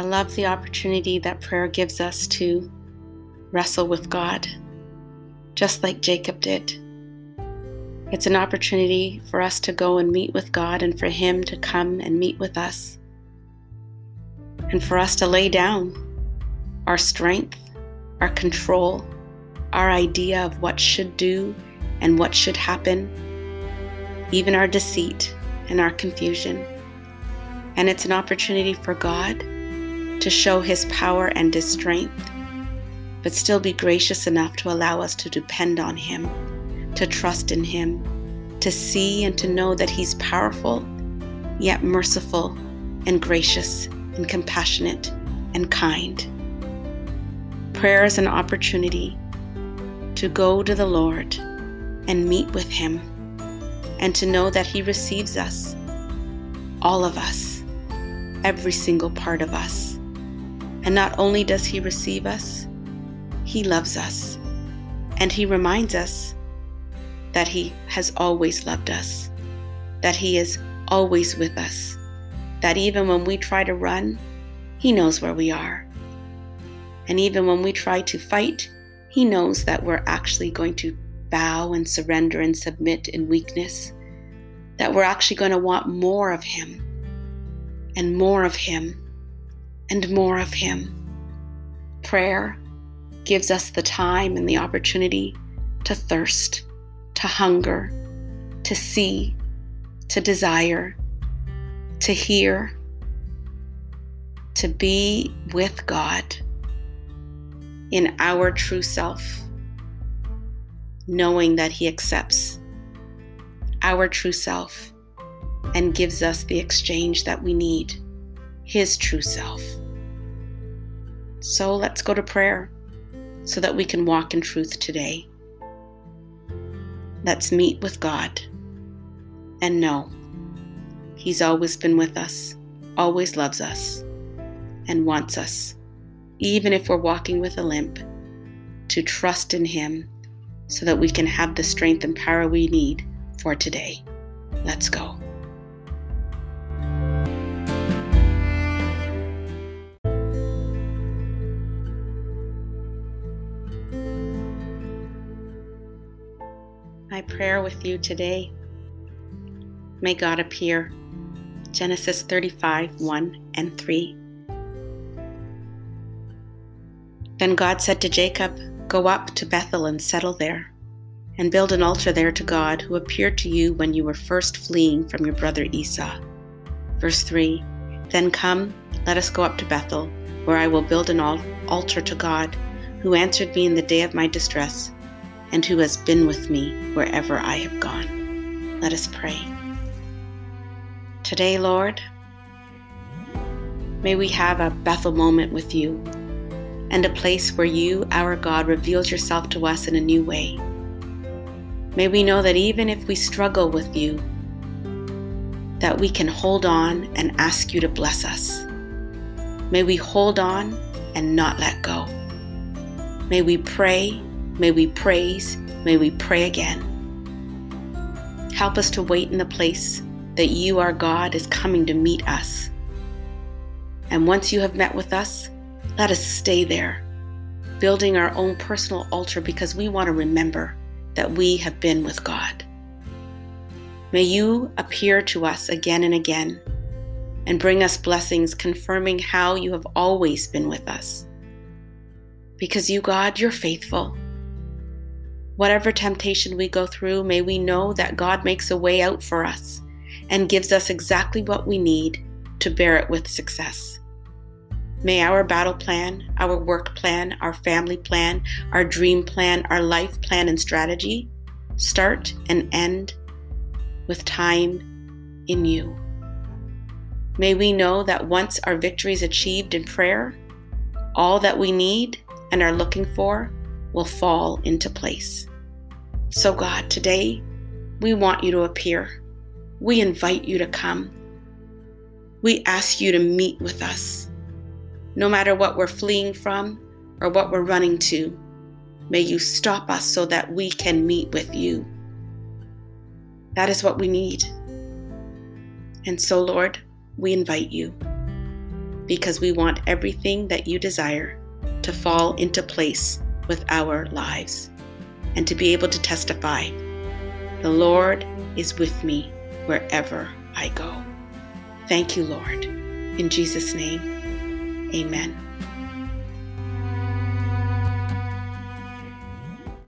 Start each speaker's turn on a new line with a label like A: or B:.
A: I love the opportunity that prayer gives us to wrestle with God, just like Jacob did. It's an opportunity for us to go and meet with God and for Him to come and meet with us. And for us to lay down our strength, our control, our idea of what should do and what should happen, even our deceit and our confusion. And it's an opportunity for God to show His power and His strength, but still be gracious enough to allow us to depend on Him to trust in Him, to see and to know that He's powerful, yet merciful and gracious and compassionate and kind. Prayer is an opportunity to go to the Lord and meet with Him and to know that He receives us, all of us, every single part of us. And not only does He receive us, He loves us. And He reminds us that He has always loved us, that He is always with us, that even when we try to run, He knows where we are. And even when we try to fight, He knows that we're actually going to bow and surrender and submit in weakness, that we're actually going to want more of Him, and more of Him, and more of Him. Prayer gives us the time and the opportunity to thirst to hunger, to see, to desire, to hear, to be with God in our true self, knowing that He accepts our true self and gives us the exchange that we need His true self. So let's go to prayer so that we can walk in truth today. Let's meet with God and know He's always been with us, always loves us, and wants us, even if we're walking with a limp, to trust in Him so that we can have the strength and power we need for today. Let's go. My prayer with you today. May God appear. Genesis 35 1 and 3. Then God said to Jacob, Go up to Bethel and settle there, and build an altar there to God who appeared to you when you were first fleeing from your brother Esau. Verse 3 Then come, let us go up to Bethel, where I will build an altar to God, who answered me in the day of my distress and who has been with me wherever I have gone. Let us pray. Today, Lord, may we have a Bethel moment with you and a place where you, our God, reveals yourself to us in a new way. May we know that even if we struggle with you, that we can hold on and ask you to bless us. May we hold on and not let go. May we pray May we praise, may we pray again. Help us to wait in the place that you, our God, is coming to meet us. And once you have met with us, let us stay there, building our own personal altar because we want to remember that we have been with God. May you appear to us again and again and bring us blessings, confirming how you have always been with us. Because you, God, you're faithful Whatever temptation we go through, may we know that God makes a way out for us and gives us exactly what we need to bear it with success. May our battle plan, our work plan, our family plan, our dream plan, our life plan and strategy start and end with time in you. May we know that once our victory is achieved in prayer, all that we need and are looking for will fall into place. So, God, today we want you to appear. We invite you to come. We ask you to meet with us. No matter what we're fleeing from or what we're running to, may you stop us so that we can meet with you. That is what we need. And so, Lord, we invite you. because we want everything that you desire to fall into place with our lives and to be able to testify the Lord is with me wherever I go. Thank you, Lord. In Jesus' name, amen.